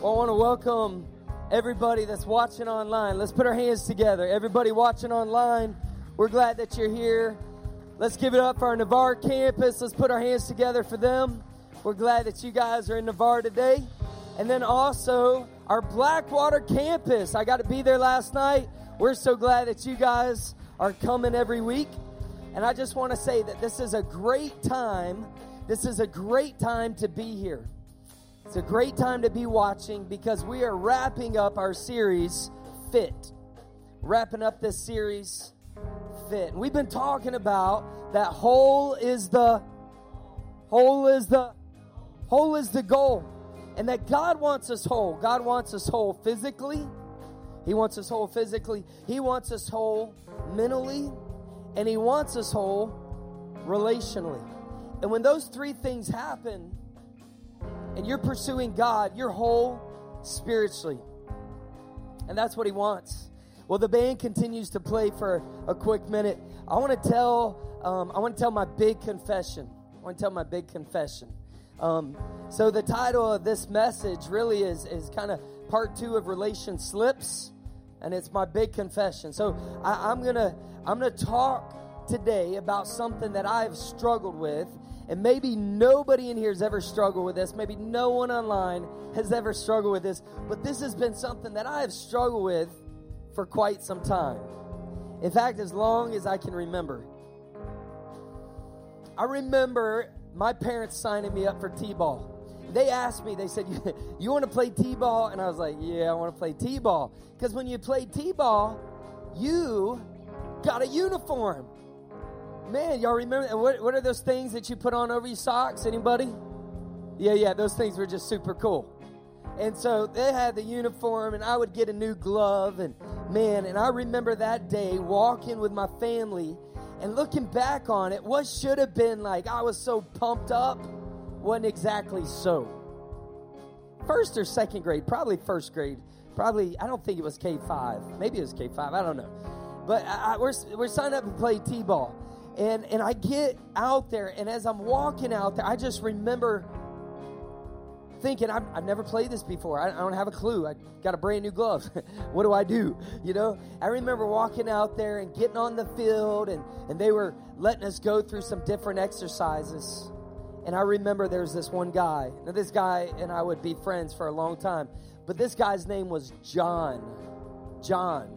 Well, I want to welcome everybody that's watching online. Let's put our hands together. Everybody watching online, we're glad that you're here. Let's give it up for our Navarre campus. Let's put our hands together for them. We're glad that you guys are in Navarre today. And then also our Blackwater campus. I got to be there last night. We're so glad that you guys are coming every week. And I just want to say that this is a great time. This is a great time to be here. It's a great time to be watching because we are wrapping up our series, Fit. Wrapping up this series, Fit. And we've been talking about that whole is the whole is the whole is the goal. And that God wants us whole. God wants us whole physically. He wants us whole physically. He wants us whole mentally. And He wants us whole relationally. And when those three things happen, and you're pursuing God, you're whole spiritually. And that's what He wants. Well, the band continues to play for a quick minute. I want to tell, um, I want to tell my big confession. I want to tell my big confession. Um, so the title of this message really is is kind of part two of relation slips, and it's my big confession. So I, I'm gonna I'm gonna talk today about something that I've struggled with and maybe nobody in here has ever struggled with this. Maybe no one online has ever struggled with this. But this has been something that I have struggled with for quite some time. In fact, as long as I can remember. I remember my parents signing me up for T ball. They asked me, they said, You want to play T ball? And I was like, Yeah, I want to play T ball. Because when you play T ball, you got a uniform. Man, y'all remember what, what are those things that you put on over your socks? Anybody? Yeah, yeah, those things were just super cool. And so they had the uniform, and I would get a new glove, and man, and I remember that day walking with my family and looking back on it, what should have been like I was so pumped up wasn't exactly so. First or second grade, probably first grade. Probably, I don't think it was K 5. Maybe it was K 5. I don't know. But I, I, we're, we're signed up to play T ball. And, and I get out there, and as I'm walking out there, I just remember thinking, I've, I've never played this before. I, I, don't have a clue. I got a brand new glove. what do I do? You know, I remember walking out there and getting on the field, and, and they were letting us go through some different exercises. And I remember there's this one guy. Now, this guy and I would be friends for a long time, but this guy's name was John. John.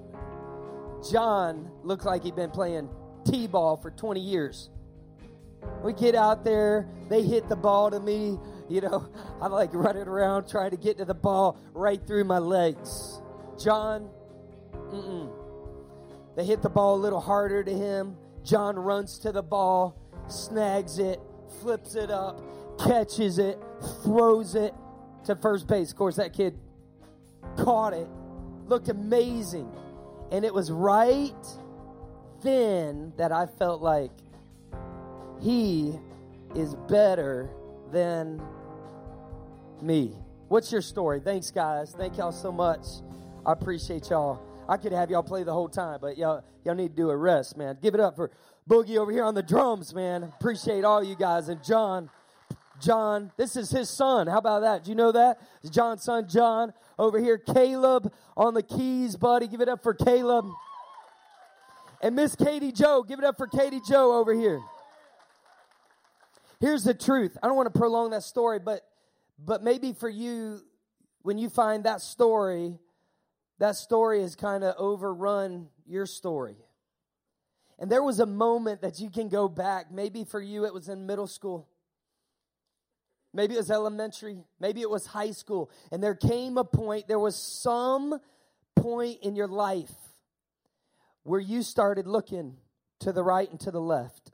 John looked like he'd been playing T ball for 20 years. We get out there, they hit the ball to me. You know, I'm like running around trying to get to the ball right through my legs. John, mm-mm. They hit the ball a little harder to him. John runs to the ball, snags it, flips it up, catches it, throws it to first base. Of course, that kid caught it, looked amazing. And it was right then that I felt like he is better than me. What's your story? Thanks, guys. Thank y'all so much. I appreciate y'all. I could have y'all play the whole time, but y'all y'all need to do a rest, man. Give it up for Boogie over here on the drums, man. Appreciate all you guys and John. John, this is his son. How about that? Do you know that? It's John's son, John. Over here, Caleb on the keys, buddy. Give it up for Caleb. And Miss Katie Joe, give it up for Katie Joe over here. Here's the truth. I don't want to prolong that story, but but maybe for you, when you find that story, that story has kind of overrun your story. And there was a moment that you can go back. Maybe for you, it was in middle school. Maybe it was elementary. Maybe it was high school. And there came a point, there was some point in your life where you started looking to the right and to the left,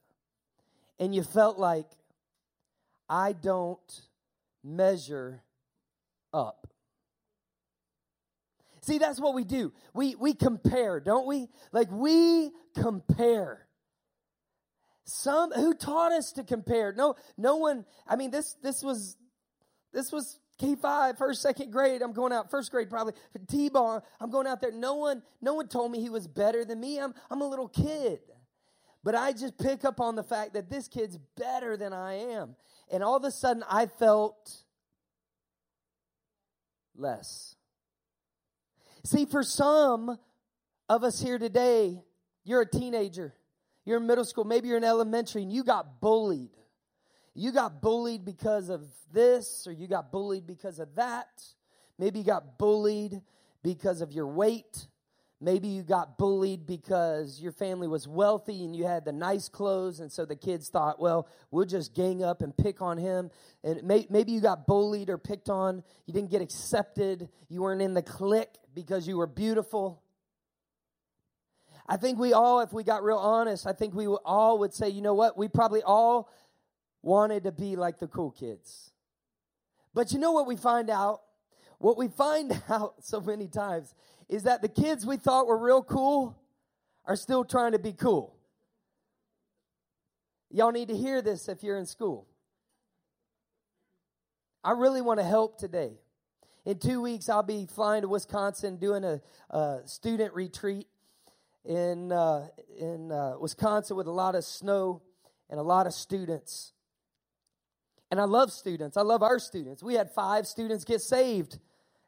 and you felt like, I don't measure up. See, that's what we do. We, we compare, don't we? Like we compare. Some who taught us to compare. No, no one. I mean, this this was this was K5, first, second grade, I'm going out, first grade probably, T-ball, I'm going out there. No one, no one told me he was better than me. I'm, I'm a little kid. But I just pick up on the fact that this kid's better than I am. And all of a sudden I felt less. See, for some of us here today, you're a teenager, you're in middle school, maybe you're in elementary, and you got bullied. You got bullied because of this, or you got bullied because of that. Maybe you got bullied because of your weight. Maybe you got bullied because your family was wealthy and you had the nice clothes, and so the kids thought, well, we'll just gang up and pick on him. And may, maybe you got bullied or picked on. You didn't get accepted. You weren't in the clique because you were beautiful. I think we all, if we got real honest, I think we all would say, you know what? We probably all wanted to be like the cool kids. But you know what we find out? What we find out so many times is that the kids we thought were real cool are still trying to be cool. Y'all need to hear this if you're in school. I really want to help today. In two weeks, I'll be flying to Wisconsin doing a, a student retreat in, uh, in uh, Wisconsin with a lot of snow and a lot of students. And I love students. I love our students. We had five students get saved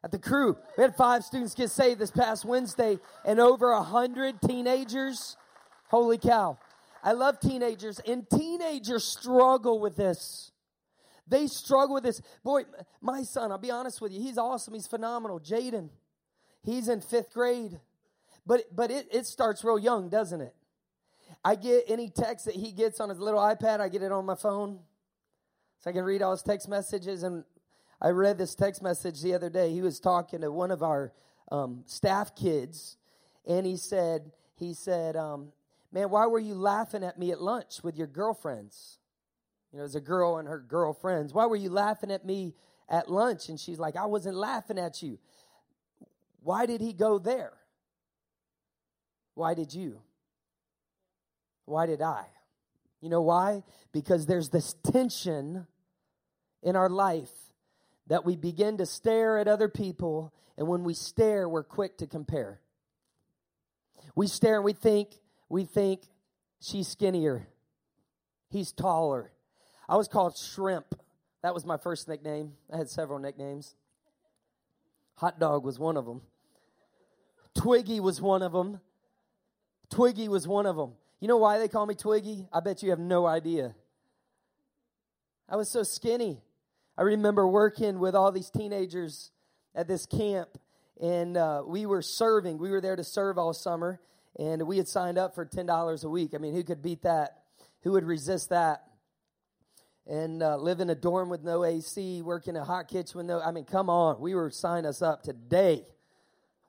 at the crew. We had five students get saved this past Wednesday and over a hundred teenagers. Holy cow. I love teenagers and teenagers struggle with this. They struggle with this. Boy, my son, I'll be honest with you, he's awesome. He's phenomenal. Jaden, he's in fifth grade. But, but it, it starts real young, doesn't it? I get any text that he gets on his little iPad, I get it on my phone. So I can read all his text messages and I read this text message the other day. He was talking to one of our um, staff kids, and he said, he said, um, man, why were you laughing at me at lunch with your girlfriends? You know, there's a girl and her girlfriends. Why were you laughing at me at lunch? And she's like, I wasn't laughing at you. Why did he go there? Why did you? Why did I? You know why? Because there's this tension in our life that we begin to stare at other people, and when we stare, we're quick to compare. We stare and we think, we think she's skinnier, he's taller. I was called Shrimp. That was my first nickname. I had several nicknames. Hot Dog was one of them. Twiggy was one of them. Twiggy was one of them. You know why they call me Twiggy? I bet you have no idea. I was so skinny. I remember working with all these teenagers at this camp, and uh, we were serving. We were there to serve all summer, and we had signed up for ten dollars a week. I mean, who could beat that? Who would resist that? And uh, live in a dorm with no AC, work in a hot kitchen with no. I mean, come on, we were signing us up today.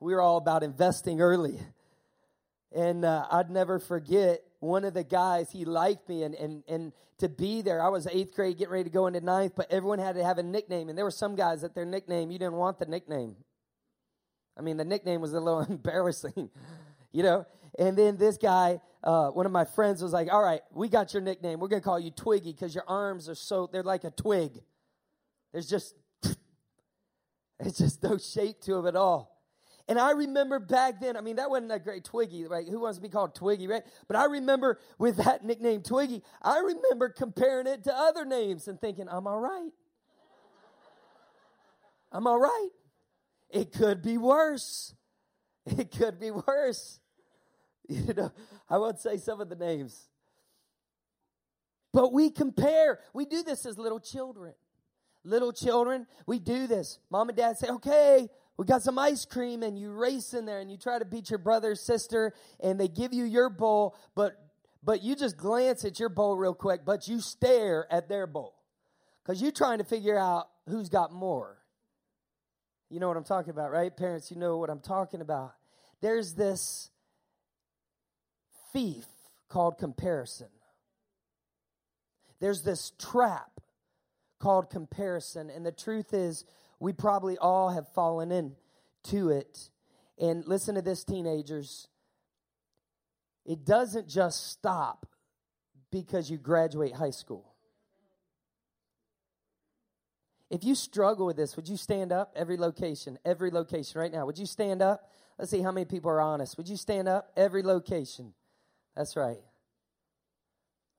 We were all about investing early, and uh, I'd never forget one of the guys, he liked me and, and, and to be there. I was eighth grade, getting ready to go into ninth, but everyone had to have a nickname. And there were some guys that their nickname, you didn't want the nickname. I mean, the nickname was a little embarrassing, you know? And then this guy, uh, one of my friends was like, all right, we got your nickname. We're going to call you Twiggy because your arms are so, they're like a twig. There's just, it's just no shape to them at all. And I remember back then, I mean, that wasn't a great Twiggy, right? Who wants to be called Twiggy, right? But I remember with that nickname Twiggy, I remember comparing it to other names and thinking, I'm all right. I'm all right. It could be worse. It could be worse. You know, I won't say some of the names. But we compare. We do this as little children. Little children, we do this. Mom and dad say, okay, we got some ice cream and you race in there and you try to beat your brother sister and they give you your bowl but but you just glance at your bowl real quick but you stare at their bowl. Because you're trying to figure out who's got more. You know what i'm talking about right? Parents you know what i'm talking about. There's this thief called comparison. There's this trap called comparison and the truth is we probably all have fallen into it. And listen to this, teenagers. It doesn't just stop because you graduate high school. If you struggle with this, would you stand up? Every location, every location right now. Would you stand up? Let's see how many people are honest. Would you stand up? Every location. That's right.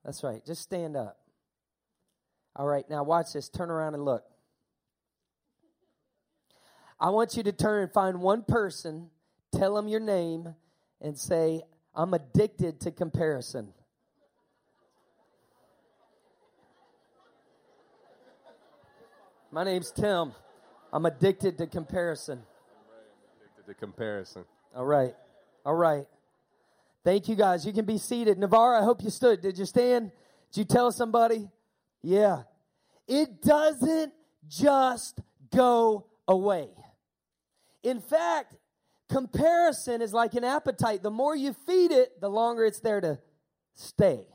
That's right. Just stand up. All right, now watch this. Turn around and look. I want you to turn and find one person, tell them your name, and say, I'm addicted to comparison. My name's Tim. I'm addicted to comparison. Addicted to comparison. All right. All right. Thank you guys. You can be seated. Navarre, I hope you stood. Did you stand? Did you tell somebody? Yeah. It doesn't just go away. In fact, comparison is like an appetite. The more you feed it, the longer it's there to stay.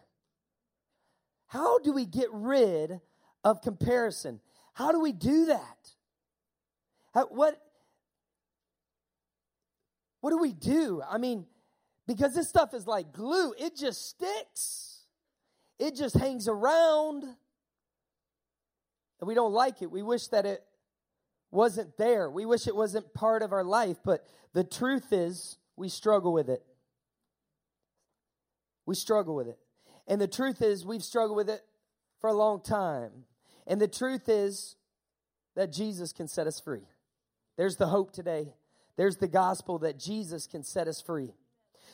How do we get rid of comparison? How do we do that? How, what, what do we do? I mean, because this stuff is like glue, it just sticks, it just hangs around. And we don't like it. We wish that it wasn't there. We wish it wasn't part of our life, but the truth is, we struggle with it. We struggle with it. And the truth is, we've struggled with it for a long time. And the truth is that Jesus can set us free. There's the hope today. There's the gospel that Jesus can set us free.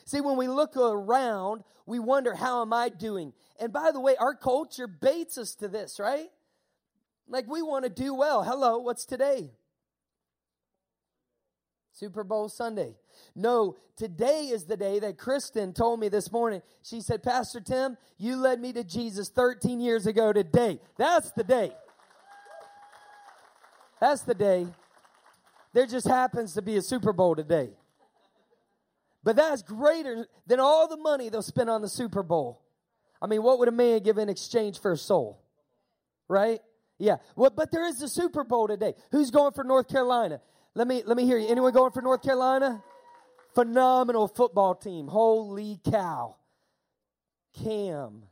See, when we look around, we wonder, how am I doing? And by the way, our culture baits us to this, right? Like we want to do well. Hello, what's today? Super Bowl Sunday. No, today is the day that Kristen told me this morning. She said, Pastor Tim, you led me to Jesus 13 years ago today. That's the day. That's the day. There just happens to be a Super Bowl today. But that's greater than all the money they'll spend on the Super Bowl. I mean, what would a man give in exchange for a soul? Right? Yeah. Well, but there is the Super Bowl today. Who's going for North Carolina? Let me let me hear you. Anyone going for North Carolina? Phenomenal football team. Holy cow. Cam.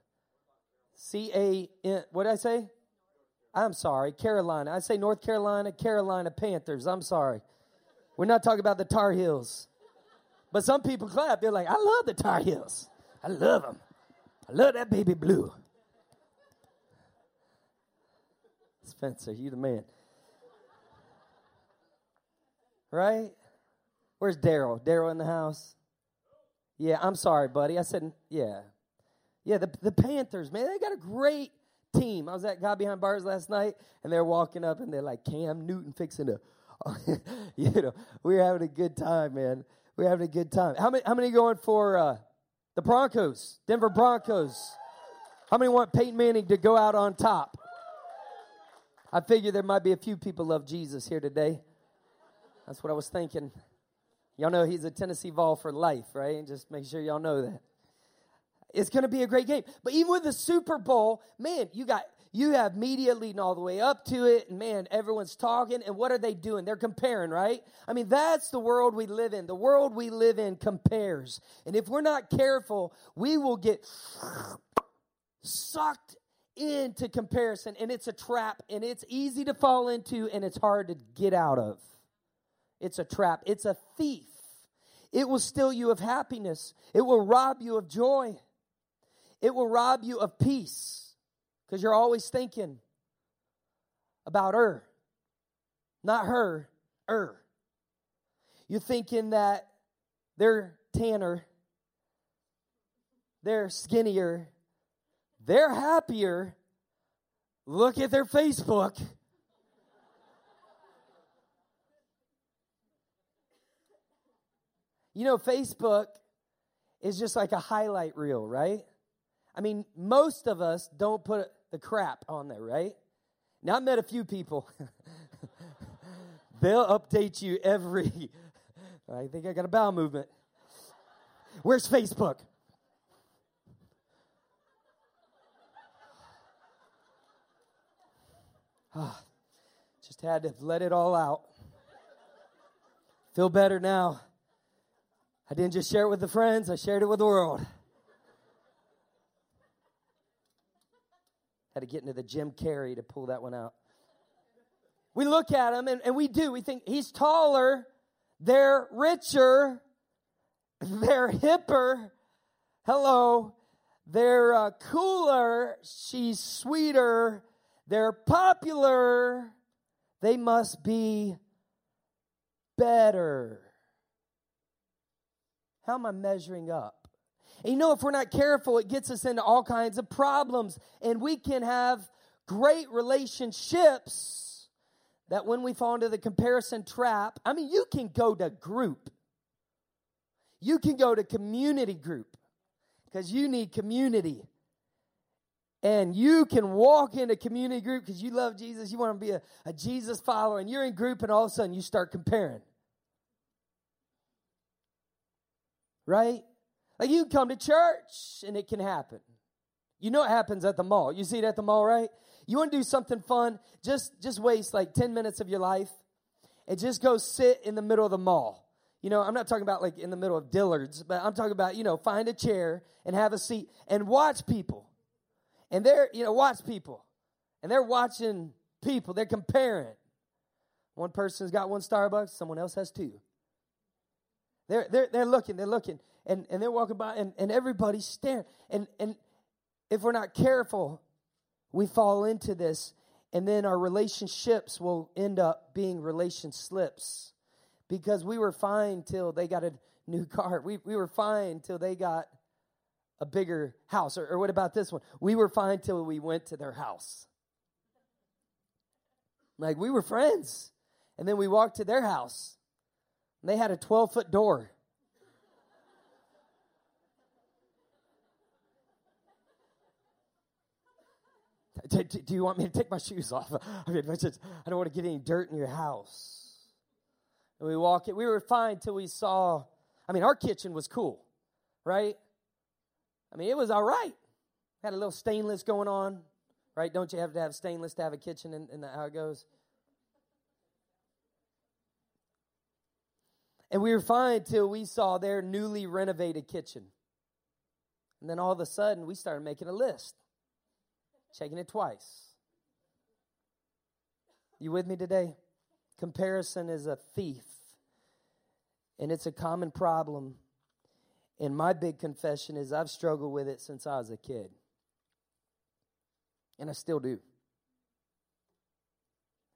C A N. What did I say? I'm sorry, Carolina. I say North Carolina, Carolina Panthers. I'm sorry. We're not talking about the Tar Heels. But some people clap. They're like, I love the Tar Heels. I love them. I love that baby blue. Spencer, you the man. Right? Where's Daryl? Daryl in the house? Yeah, I'm sorry, buddy. I said, yeah. Yeah, the, the Panthers, man, they got a great team. I was at God Behind Bars last night, and they're walking up, and they're like, Cam Newton fixing to, you know, we're having a good time, man. We're having a good time. How many, how many going for uh, the Broncos, Denver Broncos? How many want Peyton Manning to go out on top? I figure there might be a few people love Jesus here today. That's what I was thinking. Y'all know he's a Tennessee Vol for life, right? Just make sure y'all know that. It's going to be a great game. But even with the Super Bowl, man, you got you have media leading all the way up to it, and man, everyone's talking. And what are they doing? They're comparing, right? I mean, that's the world we live in. The world we live in compares. And if we're not careful, we will get sucked into comparison, and it's a trap, and it's easy to fall into, and it's hard to get out of. It's a trap, it's a thief. It will steal you of happiness, it will rob you of joy. It will rob you of peace because you're always thinking about her, not her, her. You're thinking that they're tanner, they're skinnier, they're happier. Look at their Facebook. You know, Facebook is just like a highlight reel, right? I mean, most of us don't put the crap on there, right? Now, I've met a few people. They'll update you every. I think I got a bowel movement. Where's Facebook? Oh, just had to let it all out. Feel better now. I didn't just share it with the friends, I shared it with the world. Had to get into the Jim Carrey to pull that one out. We look at him and, and we do. We think he's taller, they're richer, they're hipper. Hello. They're uh, cooler, she's sweeter, they're popular. They must be better? How am I measuring up? And you know, if we're not careful, it gets us into all kinds of problems. And we can have great relationships that when we fall into the comparison trap, I mean, you can go to group, you can go to community group because you need community. And you can walk into community group because you love Jesus, you want to be a, a Jesus follower, and you're in group, and all of a sudden you start comparing. Right? Like you come to church and it can happen. You know it happens at the mall. You see it at the mall, right? You want to do something fun, just just waste like 10 minutes of your life and just go sit in the middle of the mall. You know, I'm not talking about like in the middle of Dillard's, but I'm talking about, you know, find a chair and have a seat and watch people. And they're, you know, watch people. And they're watching people. They're comparing. One person's got one Starbucks, someone else has two. They're, they're, they're looking, they're looking, and, and they're walking by, and, and everybody's staring. And, and if we're not careful, we fall into this, and then our relationships will end up being relation slips because we were fine till they got a new car. We, we were fine till they got a bigger house. Or, or what about this one? We were fine till we went to their house. Like we were friends. And then we walked to their house. And they had a 12 foot door. Do you want me to take my shoes off? I mean, I don't want to get any dirt in your house. And we walk it. We were fine till we saw. I mean, our kitchen was cool, right? I mean, it was all right. Had a little stainless going on, right? Don't you have to have stainless to have a kitchen? And, and how it goes. And we were fine till we saw their newly renovated kitchen. And then all of a sudden, we started making a list, checking it twice. You with me today? Comparison is a thief, and it's a common problem. And my big confession is I've struggled with it since I was a kid, and I still do.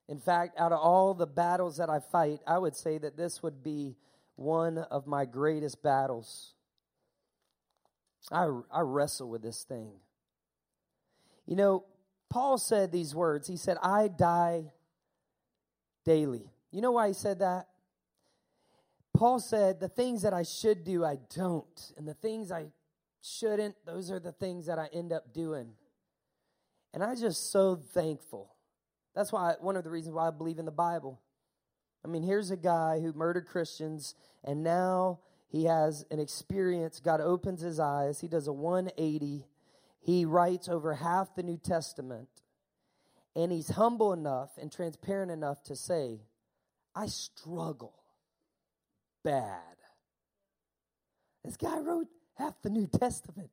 In fact, out of all the battles that I fight, I would say that this would be one of my greatest battles. I, I wrestle with this thing. You know, Paul said these words. He said, I die daily. You know why he said that? Paul said, The things that I should do, I don't. And the things I shouldn't, those are the things that I end up doing. And I'm just so thankful. That's why one of the reasons why I believe in the Bible. I mean, here's a guy who murdered Christians, and now he has an experience. God opens his eyes. He does a 180. He writes over half the New Testament, and he's humble enough and transparent enough to say, I struggle bad. This guy wrote half the New Testament.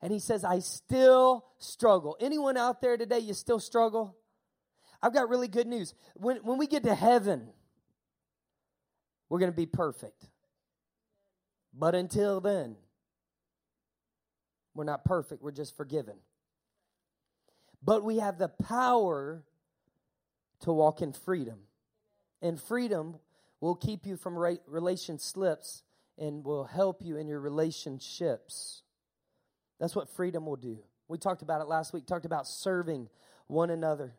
And he says, I still struggle. Anyone out there today, you still struggle? I've got really good news. When, when we get to heaven, we're going to be perfect. But until then, we're not perfect, we're just forgiven. But we have the power to walk in freedom. And freedom will keep you from relation slips and will help you in your relationships. That's what freedom will do. We talked about it last week, talked about serving one another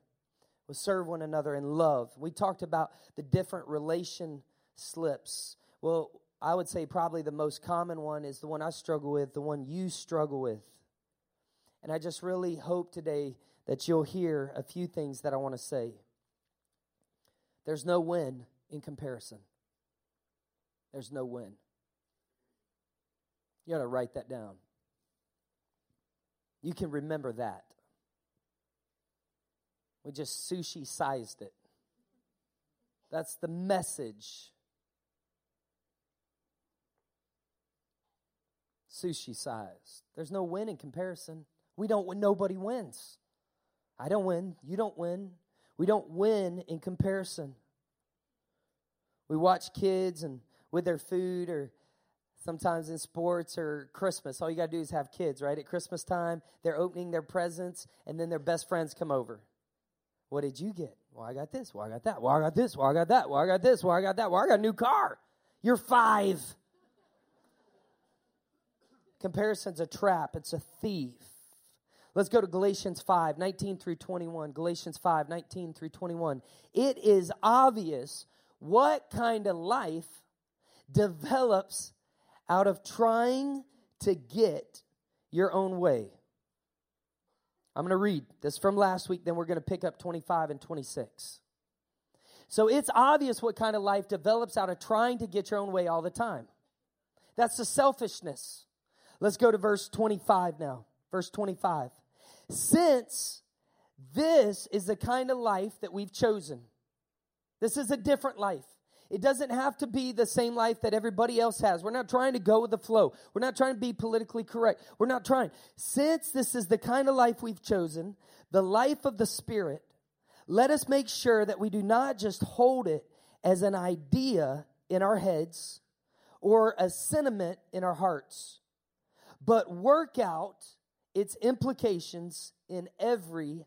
will serve one another in love. We talked about the different relation slips. Well, I would say probably the most common one is the one I struggle with, the one you struggle with. And I just really hope today that you'll hear a few things that I want to say. There's no win in comparison. There's no win. You ought to write that down. You can remember that. We just sushi sized it. That's the message. Sushi sized. There's no win in comparison. We don't win, nobody wins. I don't win, you don't win. We don't win in comparison. We watch kids and with their food or sometimes in sports or Christmas. All you got to do is have kids, right? At Christmas time, they're opening their presents and then their best friends come over. What did you get? Well, I got this. Well, I got that. Well, I got this. Well, I got that. Well, I got this. Well, I got that. Well, I got a new car. You're five. Comparison's a trap, it's a thief. Let's go to Galatians 5, 19 through 21. Galatians 5, 19 through 21. It is obvious what kind of life develops out of trying to get your own way. I'm going to read this from last week, then we're going to pick up 25 and 26. So it's obvious what kind of life develops out of trying to get your own way all the time. That's the selfishness. Let's go to verse 25 now. Verse 25. Since this is the kind of life that we've chosen, this is a different life. It doesn't have to be the same life that everybody else has. We're not trying to go with the flow. We're not trying to be politically correct. We're not trying. Since this is the kind of life we've chosen, the life of the Spirit, let us make sure that we do not just hold it as an idea in our heads or a sentiment in our hearts, but work out its implications in every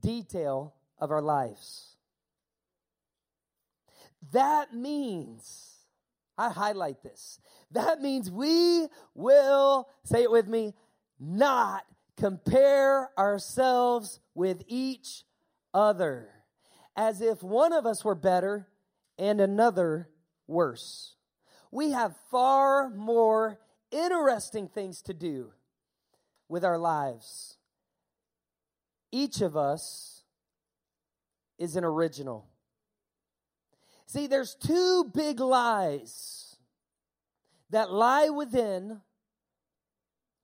detail of our lives. That means, I highlight this, that means we will, say it with me, not compare ourselves with each other as if one of us were better and another worse. We have far more interesting things to do with our lives. Each of us is an original. See, there's two big lies that lie within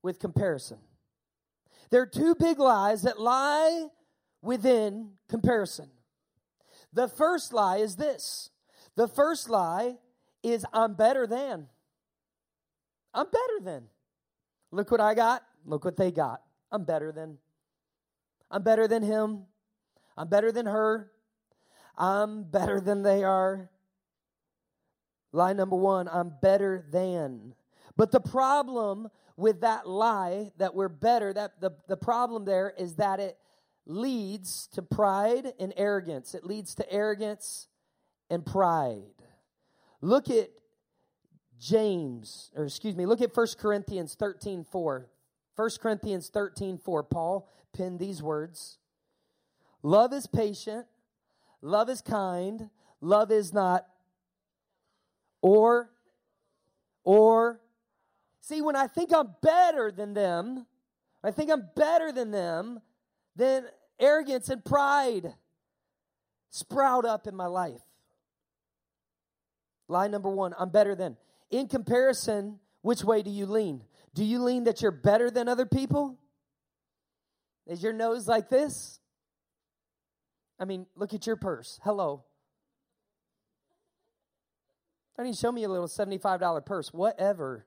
with comparison. There are two big lies that lie within comparison. The first lie is this the first lie is I'm better than. I'm better than. Look what I got. Look what they got. I'm better than. I'm better than him. I'm better than her. I'm better than they are. Lie number one I'm better than. But the problem with that lie that we're better, that the, the problem there is that it leads to pride and arrogance. It leads to arrogance and pride. Look at James, or excuse me, look at 1 Corinthians 13 4. 1 Corinthians 13 4. Paul penned these words Love is patient, love is kind, love is not, or, or, see, when I think I'm better than them, I think I'm better than them, then arrogance and pride sprout up in my life. Lie number one I'm better than. In comparison, which way do you lean? Do you lean that you're better than other people? Is your nose like this? I mean, look at your purse. Hello. Don't even show me a little $75 purse. Whatever.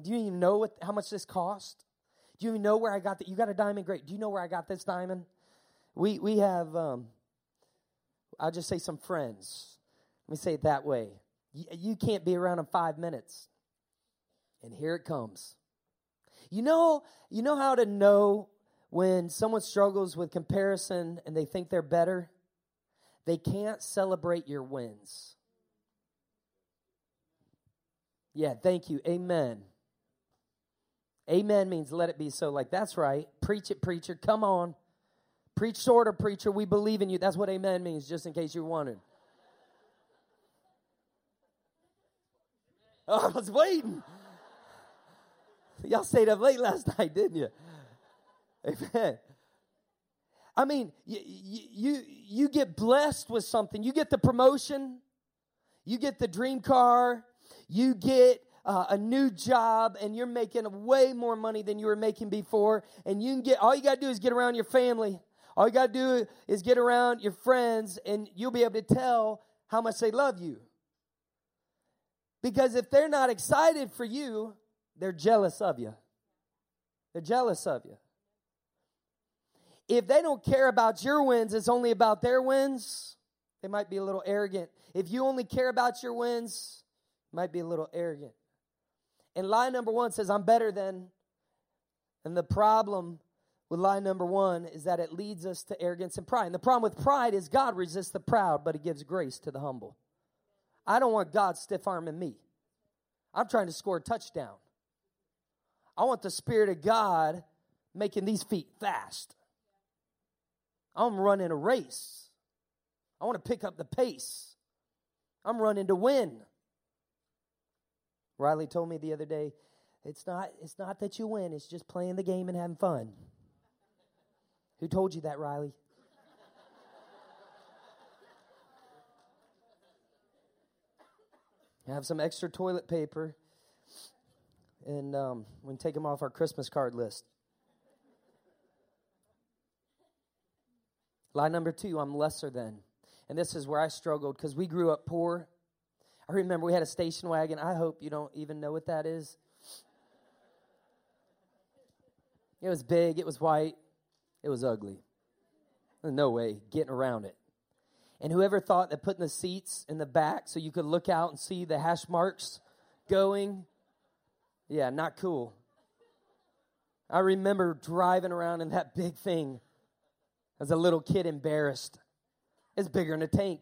Do you even know what, how much this cost? Do you even know where I got that? You got a diamond? Great. Do you know where I got this diamond? We, we have, um, I'll just say some friends. Let me say it that way. You, you can't be around in five minutes. And here it comes. You know, you know how to know when someone struggles with comparison and they think they're better? They can't celebrate your wins. Yeah, thank you. Amen. Amen means let it be so. Like, that's right. Preach it, preacher. Come on. Preach shorter, preacher. We believe in you. That's what amen means, just in case you're wondering. Oh, I was waiting. Y'all stayed up late last night, didn't you? Amen. I mean, you, you, you get blessed with something. You get the promotion, you get the dream car, you get uh, a new job, and you're making way more money than you were making before. And you can get all you got to do is get around your family. All you got to do is get around your friends, and you'll be able to tell how much they love you. Because if they're not excited for you, they're jealous of you. They're jealous of you. If they don't care about your wins, it's only about their wins, they might be a little arrogant. If you only care about your wins, might be a little arrogant. And lie number one says, I'm better than. And the problem with lie number one is that it leads us to arrogance and pride. And the problem with pride is God resists the proud, but he gives grace to the humble. I don't want God stiff arming me. I'm trying to score a touchdown. I want the Spirit of God making these feet fast. I'm running a race. I want to pick up the pace. I'm running to win. Riley told me the other day, it's not, it's not that you win, it's just playing the game and having fun. Who told you that, Riley? have some extra toilet paper, and um, we can take them off our Christmas card list. Lie number two, I'm lesser than. And this is where I struggled because we grew up poor. I remember we had a station wagon. I hope you don't even know what that is. It was big, it was white, it was ugly. No way getting around it. And whoever thought that putting the seats in the back so you could look out and see the hash marks going, yeah, not cool. I remember driving around in that big thing as a little kid, embarrassed. It's bigger than a tank.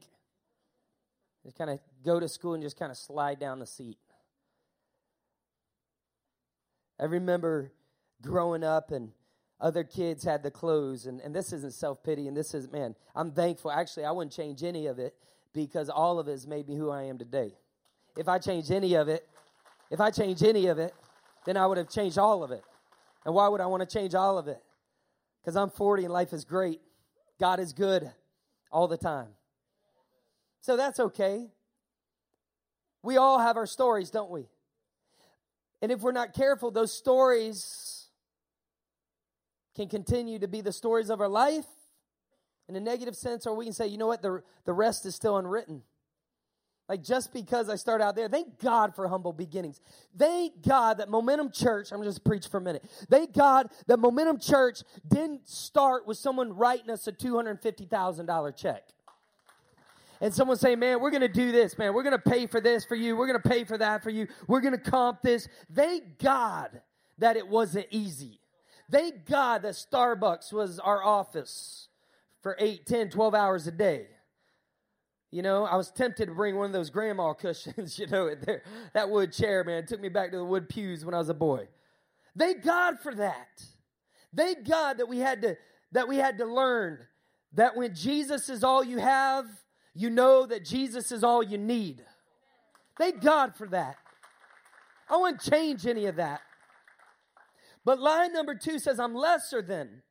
Just kind of go to school and just kind of slide down the seat. I remember growing up and other kids had the clothes and, and this isn't self-pity and this is man i'm thankful actually i wouldn't change any of it because all of it has made me who i am today if i change any of it if i change any of it then i would have changed all of it and why would i want to change all of it because i'm 40 and life is great god is good all the time. So that's okay. We all have our stories don't we? And if we're not careful those stories can continue to be the stories of our life. In a negative sense, or we can say, you know what, the, the rest is still unwritten. Like just because I start out there, thank God for humble beginnings. Thank God that Momentum Church, I'm just preach for a minute. Thank God that Momentum Church didn't start with someone writing us a $250,000 check. And someone say, man, we're going to do this, man. We're going to pay for this for you. We're going to pay for that for you. We're going to comp this. Thank God that it wasn't easy. Thank God that Starbucks was our office for 8, 10, 12 hours a day. You know, I was tempted to bring one of those grandma cushions, you know, there, that wood chair, man. It took me back to the wood pews when I was a boy. Thank God for that. Thank God that we had to that we had to learn that when Jesus is all you have, you know that Jesus is all you need. Thank God for that. I wouldn't change any of that. But line number two says, I'm lesser than.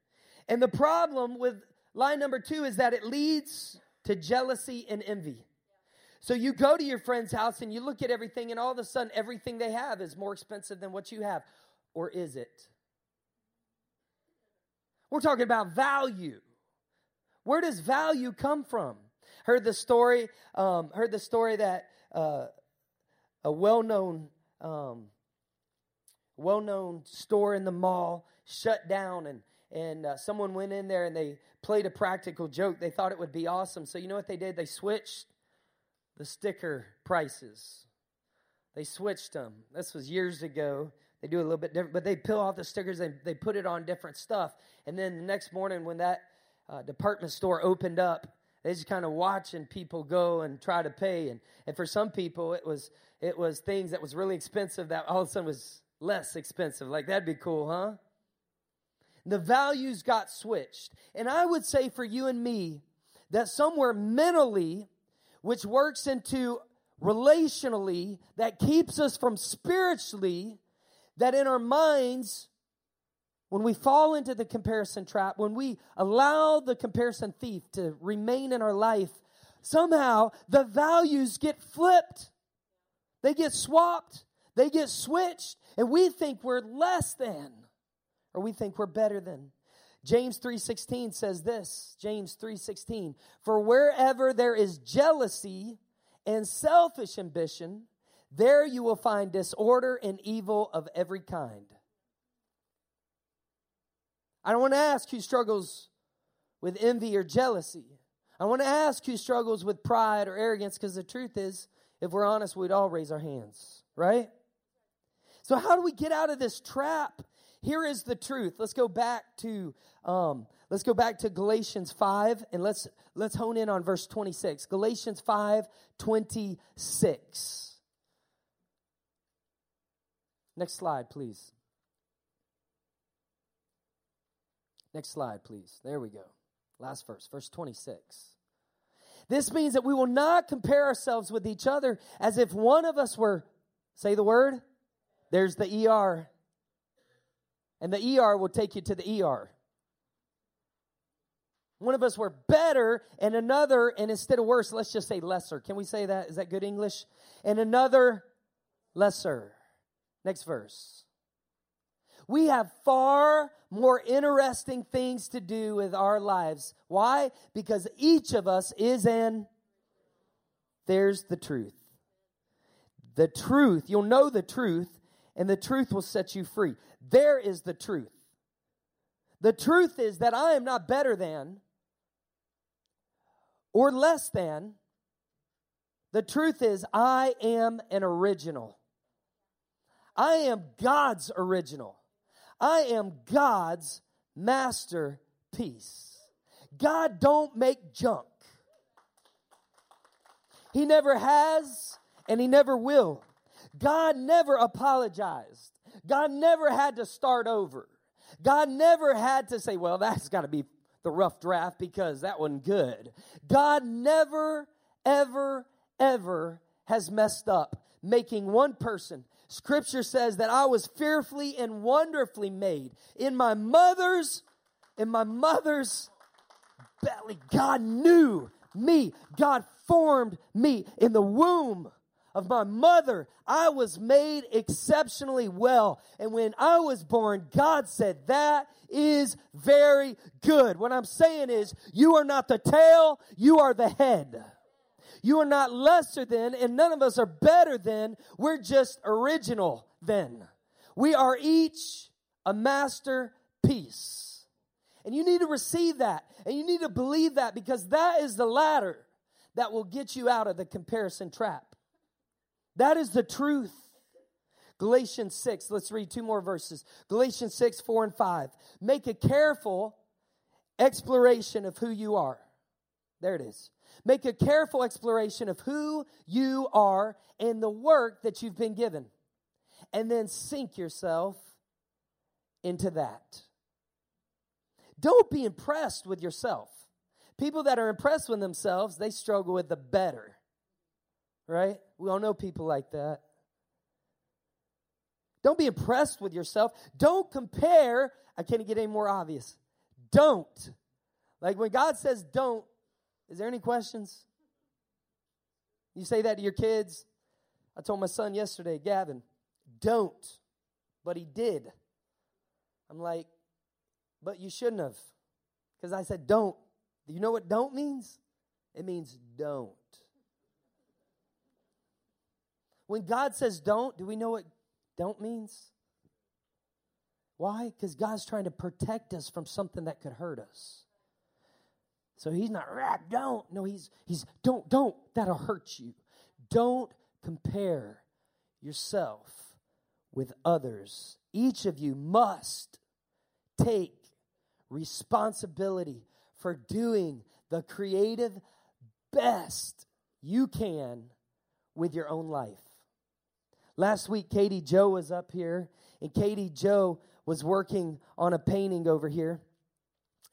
And the problem with line number two is that it leads to jealousy and envy. So you go to your friend's house and you look at everything, and all of a sudden, everything they have is more expensive than what you have. Or is it? We're talking about value. Where does value come from? Heard the story. Um, heard the story that uh, a well-known um, well-known store in the mall shut down and and uh, someone went in there and they played a practical joke. They thought it would be awesome. So you know what they did? They switched the sticker prices. They switched them this was years ago. They do a little bit different but they peel off the stickers and they put it on different stuff. And then the next morning when that uh, department store opened up they just kind of watching people go and try to pay. And, and for some people it was it was things that was really expensive that all of a sudden was less expensive. Like, that'd be cool, huh? The values got switched. And I would say for you and me that somewhere mentally, which works into relationally, that keeps us from spiritually, that in our minds, when we fall into the comparison trap, when we allow the comparison thief to remain in our life, somehow the values get flipped. They get swapped. They get switched and we think we're less than or we think we're better than. James 3:16 says this, James 3:16, for wherever there is jealousy and selfish ambition, there you will find disorder and evil of every kind. I don't want to ask who struggles with envy or jealousy. I want to ask who struggles with pride or arrogance because the truth is, if we're honest, we'd all raise our hands, right? So, how do we get out of this trap? Here is the truth. Let's go back to um, let's go back to Galatians 5 and let's let's hone in on verse 26. Galatians 5 26. Next slide, please. Next slide, please. There we go. Last verse, verse 26. This means that we will not compare ourselves with each other as if one of us were, say the word, there's the ER. And the ER will take you to the ER. One of us were better, and another, and instead of worse, let's just say lesser. Can we say that? Is that good English? And another lesser. Next verse. We have far more interesting things to do with our lives. Why? Because each of us is an. There's the truth. The truth. You'll know the truth, and the truth will set you free. There is the truth. The truth is that I am not better than or less than. The truth is, I am an original. I am God's original. I am God's masterpiece. God don't make junk. He never has and he never will. God never apologized. God never had to start over. God never had to say, well, that's got to be the rough draft because that wasn't good. God never, ever, ever has messed up making one person Scripture says that I was fearfully and wonderfully made. In my mother's, in my mother's belly, God knew me. God formed me in the womb of my mother. I was made exceptionally well. And when I was born, God said, that is very good. What I'm saying is, you are not the tail, you are the head. You are not lesser than, and none of us are better than. We're just original then. We are each a masterpiece. And you need to receive that. And you need to believe that because that is the ladder that will get you out of the comparison trap. That is the truth. Galatians 6, let's read two more verses. Galatians 6, 4 and 5. Make a careful exploration of who you are. There it is. Make a careful exploration of who you are and the work that you've been given. And then sink yourself into that. Don't be impressed with yourself. People that are impressed with themselves, they struggle with the better. Right? We all know people like that. Don't be impressed with yourself. Don't compare. I can't get any more obvious. Don't. Like when God says don't, is there any questions? You say that to your kids? I told my son yesterday, Gavin, don't. But he did. I'm like, but you shouldn't have. Because I said don't. Do you know what don't means? It means don't. When God says don't, do we know what don't means? Why? Because God's trying to protect us from something that could hurt us. So he's not rap, don't. No, he's he's don't, don't. That'll hurt you. Don't compare yourself with others. Each of you must take responsibility for doing the creative best you can with your own life. Last week, Katie Joe was up here, and Katie Joe was working on a painting over here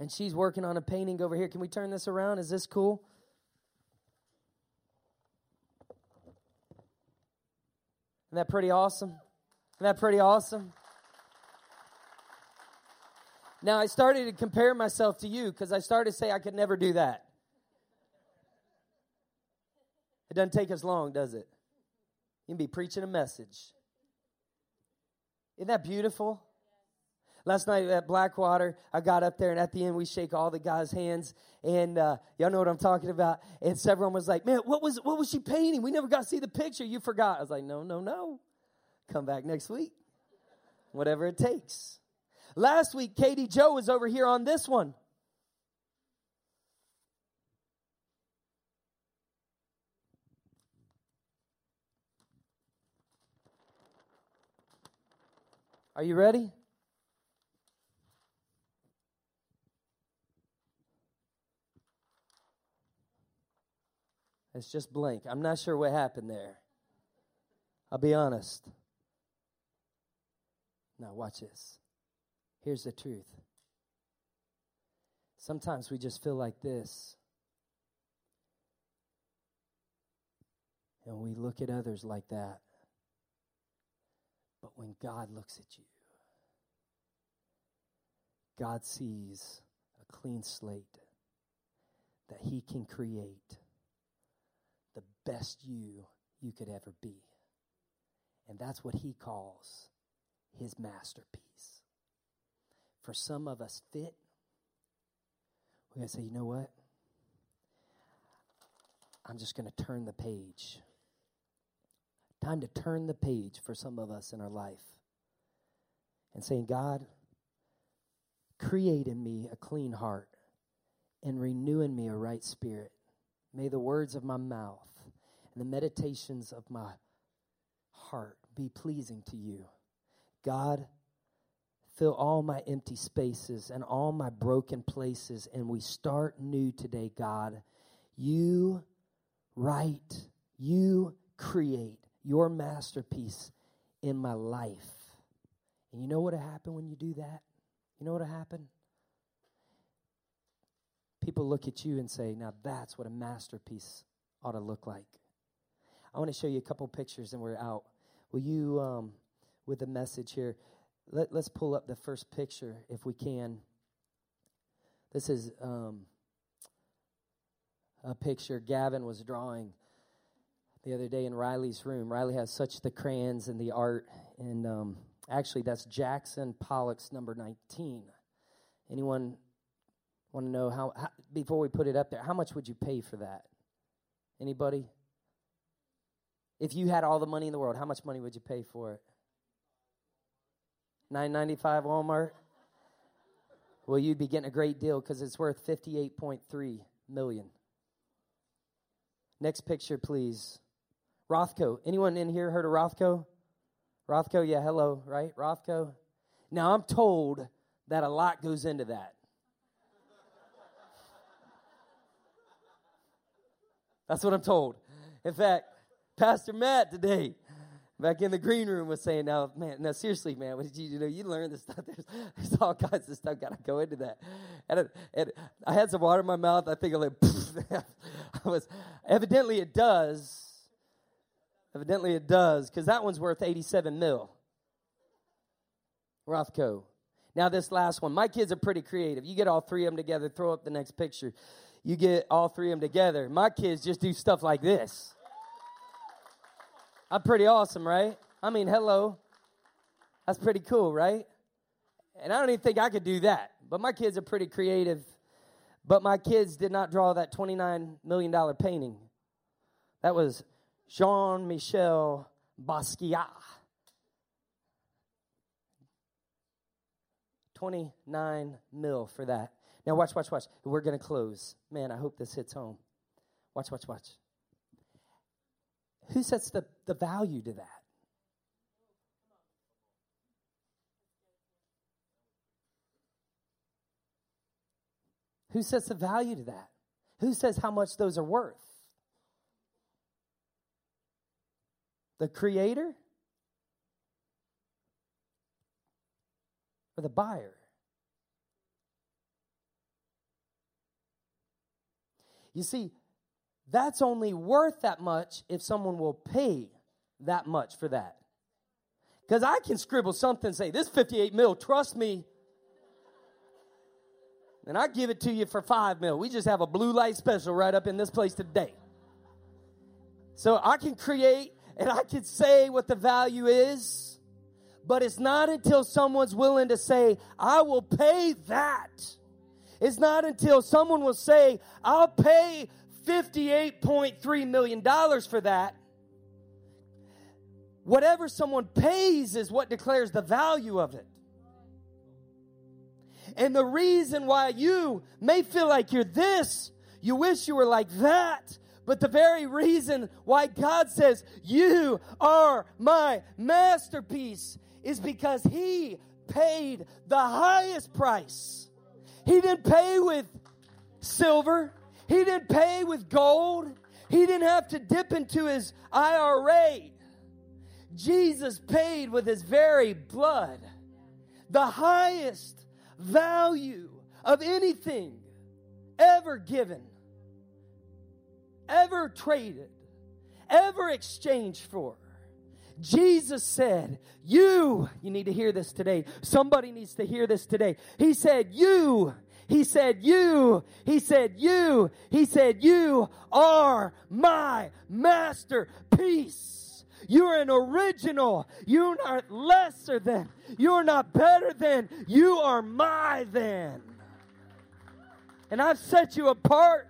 and she's working on a painting over here. Can we turn this around? Is this cool? Isn't that pretty awesome? Isn't that pretty awesome? Now, I started to compare myself to you because I started to say I could never do that. It doesn't take us long, does it? You can be preaching a message. Isn't that beautiful? Last night at Blackwater, I got up there, and at the end, we shake all the guys' hands, and uh, y'all know what I'm talking about. And several was like, "Man, what was what was she painting? We never got to see the picture. You forgot." I was like, "No, no, no. Come back next week, whatever it takes." Last week, Katie Joe was over here on this one. Are you ready? It's just blank. I'm not sure what happened there. I'll be honest. Now, watch this. Here's the truth. Sometimes we just feel like this. And we look at others like that. But when God looks at you, God sees a clean slate that He can create the best you you could ever be. And that's what He calls His masterpiece. For some of us fit, we're going to say, you know what? I'm just going to turn the page. Time to turn the page for some of us in our life and saying, God, create in me a clean heart and renew in me a right spirit. May the words of my mouth and the meditations of my heart be pleasing to you. God, fill all my empty spaces and all my broken places, and we start new today, God. You write, you create your masterpiece in my life. And you know what will happen when you do that? You know what will happen? People look at you and say, now that's what a masterpiece ought to look like. I want to show you a couple pictures and we're out. Will you, um, with the message here, let, us pull up the first picture if we can. This is um, a picture Gavin was drawing the other day in Riley's room. Riley has such the crayons and the art, and um, actually, that's Jackson Pollock's number 19. Anyone want to know how, how, before we put it up there, how much would you pay for that? Anybody? If you had all the money in the world, how much money would you pay for it? 995 Walmart? Well, you'd be getting a great deal because it's worth 58.3 million. Next picture, please. Rothko. Anyone in here heard of Rothko? Rothko, yeah, hello, right? Rothko. Now I'm told that a lot goes into that. That's what I'm told. In fact, Pastor Matt today, back in the green room, was saying, "Now, man, now seriously, man, what did you, you know? You learn this stuff. There's, there's all kinds of stuff got to go into that." And, and I had some water in my mouth. I think I like, I was evidently it does Evidently it does, because that one's worth 87 mil. Rothko. Now, this last one. My kids are pretty creative. You get all three of them together, throw up the next picture. You get all three of them together. My kids just do stuff like this. I'm pretty awesome, right? I mean, hello. That's pretty cool, right? And I don't even think I could do that. But my kids are pretty creative. But my kids did not draw that $29 million painting. That was Jean Michel Basquiat. 29 mil for that. Now, watch, watch, watch. We're going to close. Man, I hope this hits home. Watch, watch, watch. Who sets the, the value to that? Who sets the value to that? Who says how much those are worth? The creator or the buyer? You see, that's only worth that much if someone will pay that much for that. Because I can scribble something say, this 58 mil, trust me. And I give it to you for five mil. We just have a blue light special right up in this place today. So I can create and I could say what the value is, but it's not until someone's willing to say, I will pay that. It's not until someone will say, I'll pay $58.3 million for that. Whatever someone pays is what declares the value of it. And the reason why you may feel like you're this, you wish you were like that, but the very reason why God says, You are my masterpiece, is because He paid the highest price. He didn't pay with silver, He didn't pay with gold, He didn't have to dip into his IRA. Jesus paid with his very blood the highest value of anything ever given, ever traded, ever exchanged for. Jesus said, You, you need to hear this today. Somebody needs to hear this today. He said, You, he said, You, he said, You, he said, You are my masterpiece. You're an original. You're not lesser than. You're not better than. You are my than. And I've set you apart.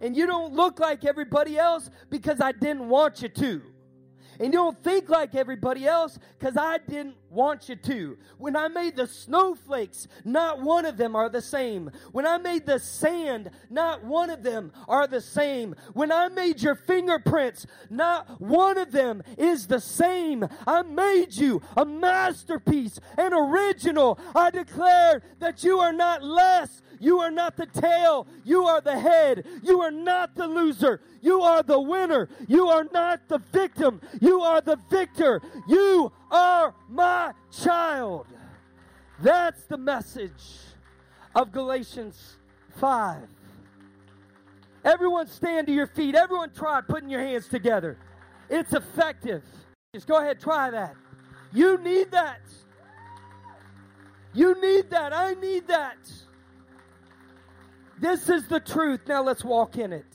And you don't look like everybody else because I didn't want you to. And you don't think like everybody else because I didn't want you to. When I made the snowflakes, not one of them are the same. When I made the sand, not one of them are the same. When I made your fingerprints, not one of them is the same. I made you a masterpiece, an original. I declare that you are not less. You are not the tail. You are the head. You are not the loser. You are the winner. You are not the victim. You are the victor. You are my child. That's the message of Galatians 5. Everyone stand to your feet. Everyone try putting your hands together. It's effective. Just go ahead, try that. You need that. You need that. I need that. This is the truth. Now let's walk in it.